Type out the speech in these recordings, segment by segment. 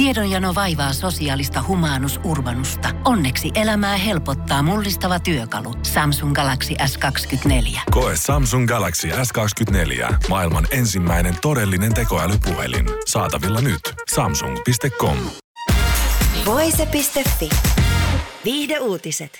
Tiedonjano vaivaa sosiaalista humanus urbanusta. Onneksi elämää helpottaa mullistava työkalu. Samsung Galaxy S24. Koe Samsung Galaxy S24. Maailman ensimmäinen todellinen tekoälypuhelin. Saatavilla nyt. Samsung.com. Voise.fi. Viihde uutiset.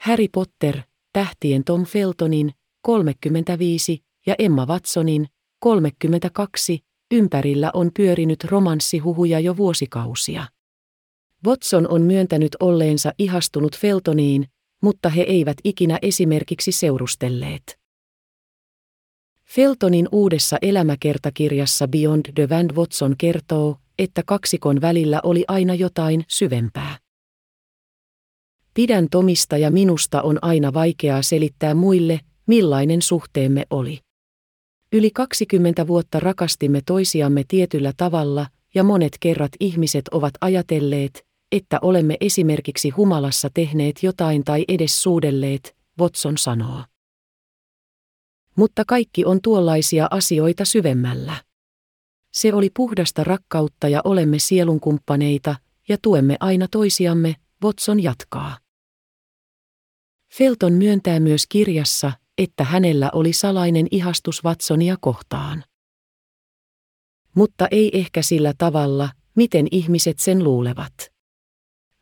Harry Potter, tähtien Tom Feltonin, 35, ja Emma Watsonin, 32, ympärillä on pyörinyt romanssihuhuja jo vuosikausia. Watson on myöntänyt olleensa ihastunut Feltoniin, mutta he eivät ikinä esimerkiksi seurustelleet. Feltonin uudessa elämäkertakirjassa Beyond the Van Watson kertoo, että kaksikon välillä oli aina jotain syvempää. Pidän Tomista ja minusta on aina vaikeaa selittää muille, millainen suhteemme oli. Yli 20 vuotta rakastimme toisiamme tietyllä tavalla, ja monet kerrat ihmiset ovat ajatelleet, että olemme esimerkiksi humalassa tehneet jotain tai edes suudelleet, Watson sanoo. Mutta kaikki on tuollaisia asioita syvemmällä. Se oli puhdasta rakkautta ja olemme sielunkumppaneita, ja tuemme aina toisiamme, Watson jatkaa. Felton myöntää myös kirjassa, että hänellä oli salainen ihastus Watsonia kohtaan. Mutta ei ehkä sillä tavalla, miten ihmiset sen luulevat.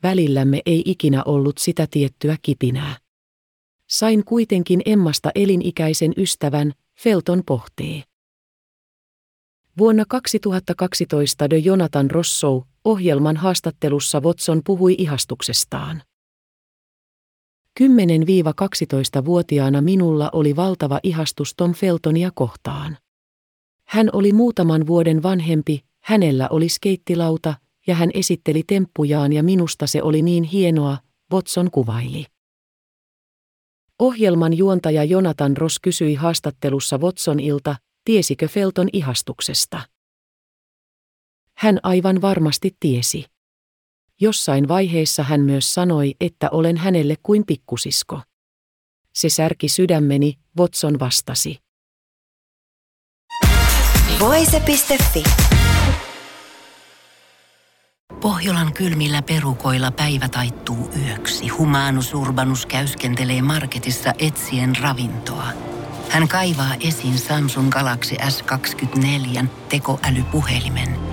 Välillämme ei ikinä ollut sitä tiettyä kipinää. Sain kuitenkin Emmasta elinikäisen ystävän, Felton pohtii. Vuonna 2012 The Jonathan Rousseau ohjelman haastattelussa Watson puhui ihastuksestaan. 10-12-vuotiaana minulla oli valtava ihastus Tom Feltonia kohtaan. Hän oli muutaman vuoden vanhempi, hänellä oli skeittilauta ja hän esitteli temppujaan ja minusta se oli niin hienoa, Watson kuvaili. Ohjelman juontaja Jonathan Ross kysyi haastattelussa Watsonilta, tiesikö Felton ihastuksesta. Hän aivan varmasti tiesi. Jossain vaiheessa hän myös sanoi, että olen hänelle kuin pikkusisko. Se särki sydämeni, Watson vastasi. Voise.fi. Pohjolan kylmillä perukoilla päivä taittuu yöksi. Humanus Urbanus käyskentelee marketissa etsien ravintoa. Hän kaivaa esiin Samsung Galaxy S24 tekoälypuhelimen,